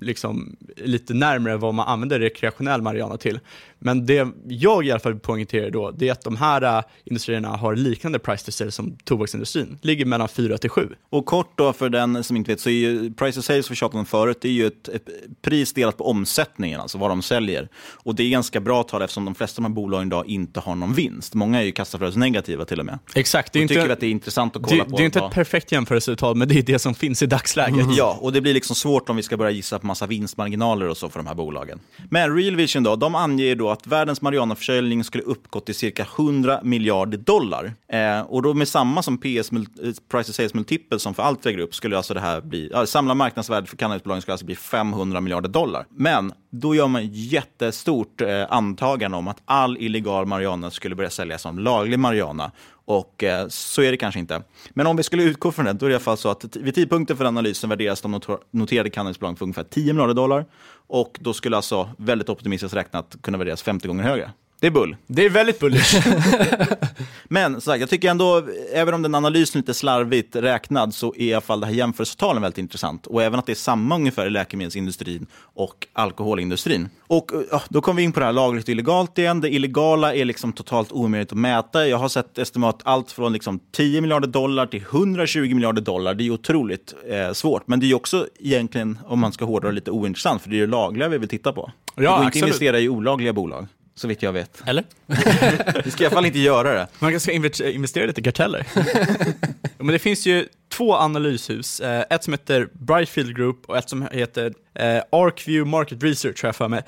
liksom lite närmare vad man använder rekreationell marijuana till. Men det jag i alla fall poängterar då, det är att de här äh, industrierna har liknande price to sales som tobaksindustrin, ligger mellan 4 till 7. Och kort då för den som inte vet så är ju price of sales, vi tjatade om förut, det är ju ett, ett pris delat på omsättningen, alltså vad de säljer. Och det är ganska bra tal eftersom de flesta av de här bolagen idag inte har någon vinst. Många är ju kassaflödesnegativa till och med. Exakt, det är inte, tycker att det är intressant att kolla det, på. det är inte ett perfekt jämförelsetal, men det är det som finns i dagsläget. Ja, och det blir liksom svårt om vi ska börja gissa på massa vinstmarginaler och så för de här bolagen. Men Real Vision då, de anger då att världens marijuanaförsäljning skulle uppgå till cirka 100 miljarder dollar. Eh, och då med samma som PS, eh, price to sales multiple som för Altria Group skulle alltså det här bli, äh, samla marknadsvärde för cannabisbolagen skulle alltså bli 500 miljarder dollar. Men då gör man ett jättestort eh, antagande om att all illegal marijuana skulle börja säljas som laglig marijuana. Och eh, så är det kanske inte. Men om vi skulle utgå från det, då är det i alla fall så att vid tidpunkten för analysen värderas de noterade cannabisbolagen för ungefär 10 miljarder dollar. Och då skulle alltså, väldigt optimistiskt räknat, kunna värderas 50 gånger högre. Det är bull. Det är väldigt bullish. Men sagt, jag tycker ändå, även om den analysen är lite slarvigt räknad, så är i alla fall det här jämförelsetalen väldigt intressant. Och även att det är samma ungefär i läkemedelsindustrin och alkoholindustrin. Och ja, då kommer vi in på det här lagligt och illegalt igen. Det illegala är liksom totalt omöjligt att mäta. Jag har sett estimat allt från liksom 10 miljarder dollar till 120 miljarder dollar. Det är otroligt eh, svårt. Men det är också egentligen, om man ska hårdra lite ointressant, för det är det lagliga vi vill titta på. det går inte investera i olagliga bolag, så vitt jag vet. Eller? Vi ska i alla fall inte göra det. Man kanske ska inve- investera lite i karteller. Men det finns ju två analyshus, eh, ett som heter Brightfield Group och ett som heter eh, Arcview Market Research har jag för mig.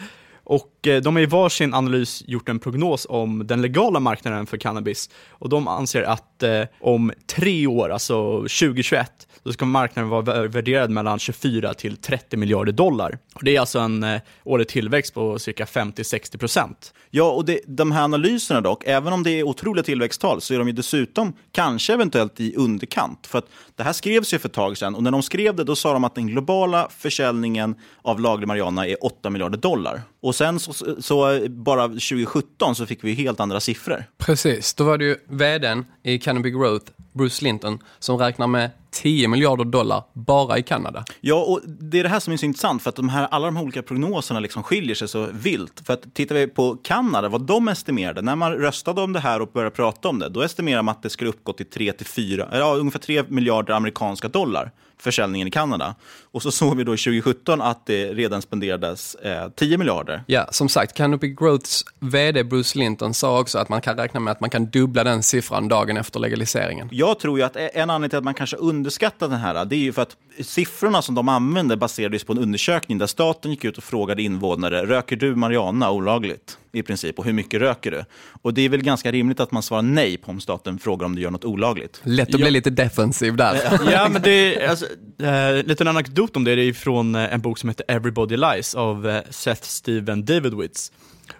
Och Eh, de har i varsin analys gjort en prognos om den legala marknaden för cannabis. Och de anser att eh, om tre år, alltså 2021, då ska marknaden vara värderad mellan 24 till 30 miljarder dollar. Och det är alltså en eh, årlig tillväxt på cirka 50-60 procent. Ja, och det, de här analyserna dock, även om det är otroliga tillväxttal, så är de ju dessutom kanske eventuellt i underkant. För att det här skrevs ju för ett tag sedan och när de skrev det, då sa de att den globala försäljningen av laglig marijuana är 8 miljarder dollar. Och sen så, så bara 2017 så fick vi helt andra siffror. Precis, då var det ju vdn i Canopy Growth, Bruce Linton, som räknar med 10 miljarder dollar bara i Kanada. Ja, och det är det här som är så intressant, för att de här, alla de här olika prognoserna liksom skiljer sig så vilt. För att tittar vi på Kanada, vad de estimerade, när man röstade om det här och började prata om det, då estimerade man att det skulle uppgå till 3 till 4, ja, ungefär 3 miljarder amerikanska dollar försäljningen i Kanada. Och så såg vi då 2017 att det redan spenderades eh, 10 miljarder. Ja, som sagt, Canopy Growths vd Bruce Linton sa också att man kan räkna med att man kan dubbla den siffran dagen efter legaliseringen. Jag tror ju att en anledning till att man kanske underskattar den här, det är ju för att siffrorna som de använde baserades på en undersökning där staten gick ut och frågade invånare, röker du marijuana olagligt? I princip, och hur mycket röker du? Och det är väl ganska rimligt att man svarar nej på om staten frågar om du gör något olagligt. Lätt att bli lite defensiv där. ja, men det är, alltså, eh, lite en anekdot om det, det är från eh, en bok som heter Everybody Lies av eh, Seth Steven Davidwitz.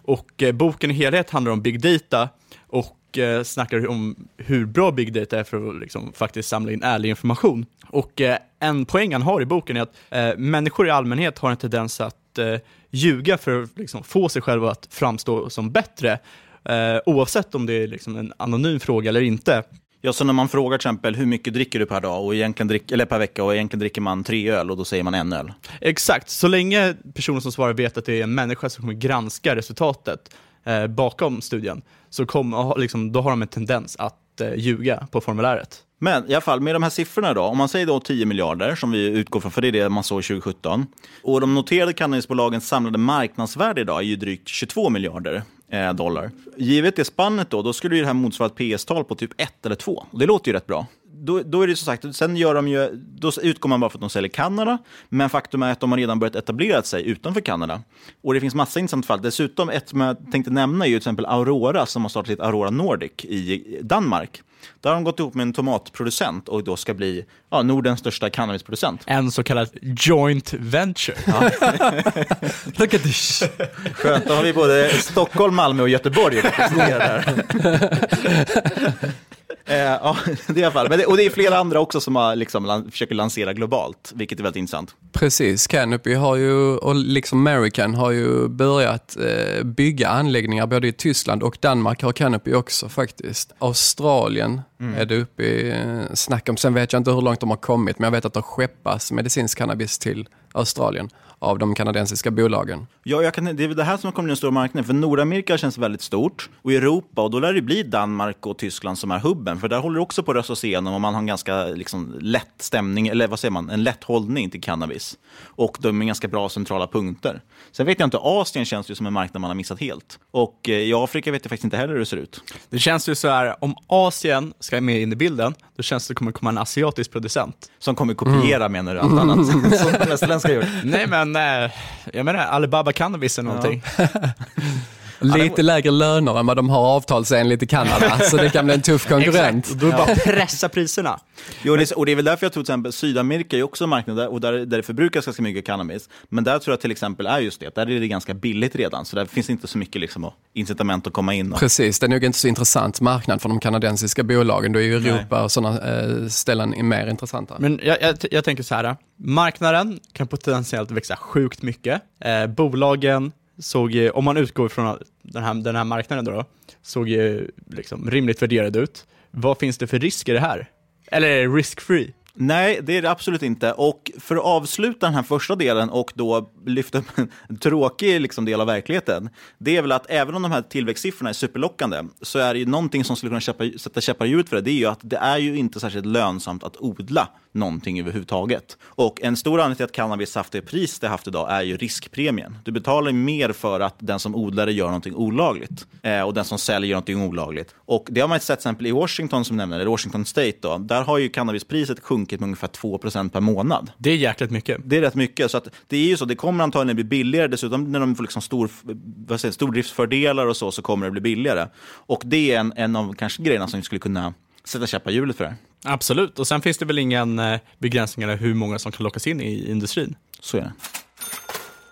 Och eh, boken i helhet handlar om big data och eh, snackar om hur bra big data är för att liksom, faktiskt samla in ärlig information. Och eh, en poäng han har i boken är att eh, människor i allmänhet har en tendens att eh, ljuga för att liksom, få sig själva att framstå som bättre, oavsett om det är liksom, en anonym fråga eller inte. Ja, så när man frågar till exempel hur mycket dricker du per dag och egentligen drick, eller per vecka och egentligen dricker man tre öl och då säger man en öl. Exakt, så länge personen som svarar vet att det är en människa som kommer granska resultatet eh, bakom studien, så kom, liksom, då har de en tendens att eh, ljuga på formuläret. Men i alla fall med de här siffrorna då, om man säger då 10 miljarder som vi utgår från, för det är det man såg 2017. Och de noterade cannabisbolagens samlade marknadsvärde idag är ju drygt 22 miljarder Eh, dollar. Givet det spannet då, då skulle ju det här motsvara ett PS-tal på typ 1 eller 2. Och det låter ju rätt bra. Då, då är det som sagt, sen gör de ju, då utgår man bara för att de säljer Kanada, men faktum är att de har redan börjat etablera sig utanför Kanada. Och det finns massa intressanta fall. Dessutom, ett som jag tänkte nämna är ju till exempel Aurora som har startat sitt Aurora Nordic i Danmark. Där har de gått ihop med en tomatproducent och då ska bli ja, Nordens största cannabisproducent. En så kallad joint venture. Ja. Look at this. Skönt, då har vi både Stockholm, Malmö och Göteborg där. Eh, ja, det är i alla fall. Men det, och det är flera andra också som har, liksom, lan, försöker lansera globalt, vilket är väldigt intressant. Precis, Canopy har ju, och liksom American har ju börjat eh, bygga anläggningar både i Tyskland och Danmark har Canopy också faktiskt. Australien mm. är det uppe i eh, snack om. Sen vet jag inte hur långt de har kommit, men jag vet att det skeppas medicinsk cannabis till Australien av de kanadensiska bolagen. Ja, jag kan, det är det här som kommer bli en stor marknad. För Nordamerika känns väldigt stort och Europa och då lär det bli Danmark och Tyskland som är hubben. För där håller det också på att röstas igenom och man har en ganska liksom, lätt stämning, eller vad säger man, en lätt hållning till cannabis. Och de är ganska bra centrala punkter. Sen vet jag inte, Asien känns ju som en marknad man har missat helt. Och eh, i Afrika vet jag faktiskt inte heller hur det ser ut. Det känns ju så här, om Asien ska med in i bilden, då känns det att det kommer komma en asiatisk producent. Som kommer kopiera mm. menar du, allt annat som gjort? Nej men, eh, jag menar Alibaba Cannabis eller någonting. Ja. Lite lägre löner än vad de har avtalsenligt i Kanada, så det kan bli en tuff konkurrent. Exakt, då bara pressa priserna. Jo, det är, och det är väl därför jag tror till exempel Sydamerika är också en marknad där, och där, där det förbrukas ganska mycket cannabis. Men där tror jag till exempel är just det, där är det ganska billigt redan, så där finns inte så mycket liksom, incitament att komma in. Och... Precis, det är nog inte så intressant marknad för de kanadensiska bolagen, då är ju Europa Nej. och sådana eh, ställen mer intressanta. Men jag, jag, jag tänker så här, marknaden kan potentiellt växa sjukt mycket. Eh, bolagen såg, om man utgår från den här, den här marknaden då, såg ju liksom rimligt värderad ut. Vad finns det för risker i det här? Eller är det risk-free? Nej, det är det absolut inte. Och för att avsluta den här första delen och då lyfta upp en tråkig liksom, del av verkligheten, det är väl att även om de här tillväxtsiffrorna är superlockande, så är det ju någonting som skulle kunna käppa, sätta käppar i hjulet för det, det är ju att det är ju inte särskilt lönsamt att odla någonting överhuvudtaget. Och en stor anledning till att cannabis haft det pris det haft idag är ju riskpremien. Du betalar mer för att den som odlar det gör någonting olagligt eh, och den som säljer gör någonting olagligt. Och det har man sett till exempel i Washington som nämner eller Washington State då, där har ju cannabispriset sjunkit sjunkit med ungefär 2 per månad. Det är jäkligt mycket. Det är rätt mycket. Så att det är ju så, det kommer antagligen bli billigare. Dessutom när de får liksom stor, vad säger, stordriftsfördelar och så, så kommer det bli billigare. Och det är en, en av kanske grejerna som skulle kunna sätta käppar i hjulet för det här. Absolut, och sen finns det väl ingen eh, begränsningar hur många som kan lockas in i industrin. Så är det.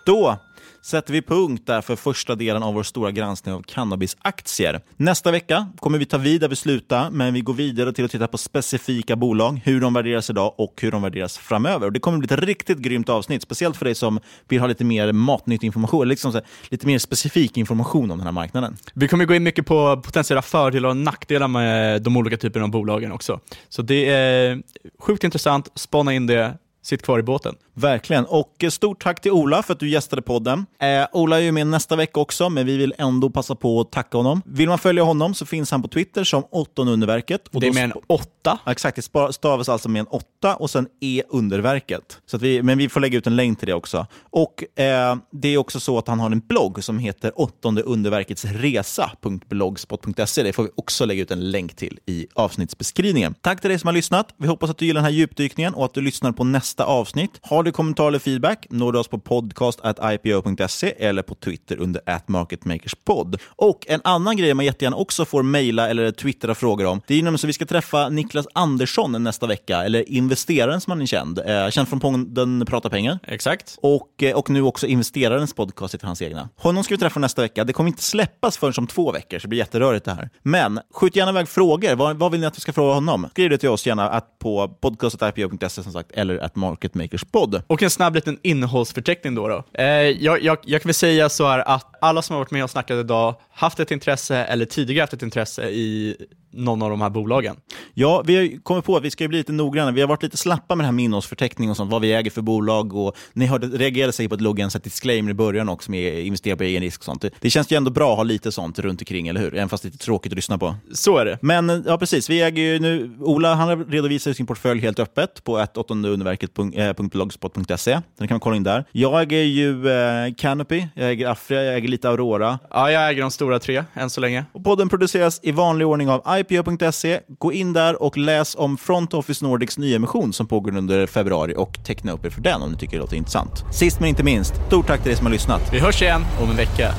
Då sätter vi punkt där för första delen av vår stora granskning av cannabisaktier. Nästa vecka kommer vi ta vid där vi slutar, men vi går vidare till att titta på specifika bolag, hur de värderas idag och hur de värderas framöver. Och det kommer bli ett riktigt grymt avsnitt, speciellt för dig som vill ha lite mer matnyttig information, liksom så, lite mer specifik information om den här marknaden. Vi kommer gå in mycket på potentiella fördelar och nackdelar med de olika typerna av bolagen också. Så det är sjukt intressant, spana in det, sitt kvar i båten. Verkligen. Och eh, stort tack till Ola för att du gästade podden. Eh, Ola är ju med nästa vecka också, men vi vill ändå passa på att tacka honom. Vill man följa honom så finns han på Twitter som åttonde underverket. Och det är med en åtta? Ja, exakt, det stavas alltså med en åtta och sen E underverket. Så vi, men vi får lägga ut en länk till det också. Och eh, Det är också så att han har en blogg som heter åttondeunderverketsresa.blogspot.se. Det får vi också lägga ut en länk till i avsnittsbeskrivningen. Tack till dig som har lyssnat. Vi hoppas att du gillar den här djupdykningen och att du lyssnar på nästa avsnitt. Har du kommentarer eller feedback når du oss på podcast.ipo.se eller på Twitter under atmarketmakerspod. Och en annan grej man jättegärna också får mejla eller twittra frågor om, det är nämligen så vi ska träffa Niklas Andersson nästa vecka, eller investeraren som han är känd. Eh, känd från podden Prata pengar. Exakt. Och, eh, och nu också investerarens podcast heter hans egna. Honom ska vi träffa nästa vecka. Det kommer inte släppas förrän om två veckor, så det blir jätterörigt det här. Men skjut gärna iväg frågor. Vad, vad vill ni att vi ska fråga honom? Skriv det till oss gärna att på podcast.ipo.se som sagt, eller att marketmakerspod. Och en snabb liten innehållsförteckning då. då. Eh, jag, jag, jag kan väl säga så här att alla som har varit med och snackat idag haft ett intresse eller tidigare haft ett intresse i någon av de här bolagen. Ja, vi har kommit på att vi ska bli lite noggranna. Vi har varit lite slappa med det här med innehållsförteckning och sånt, vad vi äger för bolag. Och ni hörde, reagerade säkert på att logga en disclaimer i början också med investera på egen risk och sånt. Det känns ju ändå bra att ha lite sånt runt omkring, eller hur? Även fast det är lite tråkigt att lyssna på. Så är det. Men ja, precis. Vi äger ju nu, Ola han redovisar sin portfölj helt öppet på ett åttondeunderverket.blogspot.se. Den kan man kolla in där. Jag äger ju eh, Canopy, jag äger Afria, jag äger lite Aurora. Ja, jag äger de stora tre än så länge. Och podden produceras i vanlig ordning av IPO.se. Gå in där och läs om Front Office Nordics nyemission som pågår under februari och teckna upp er för den om ni tycker det låter intressant. Sist men inte minst, stort tack till er som har lyssnat. Vi hörs igen om en vecka.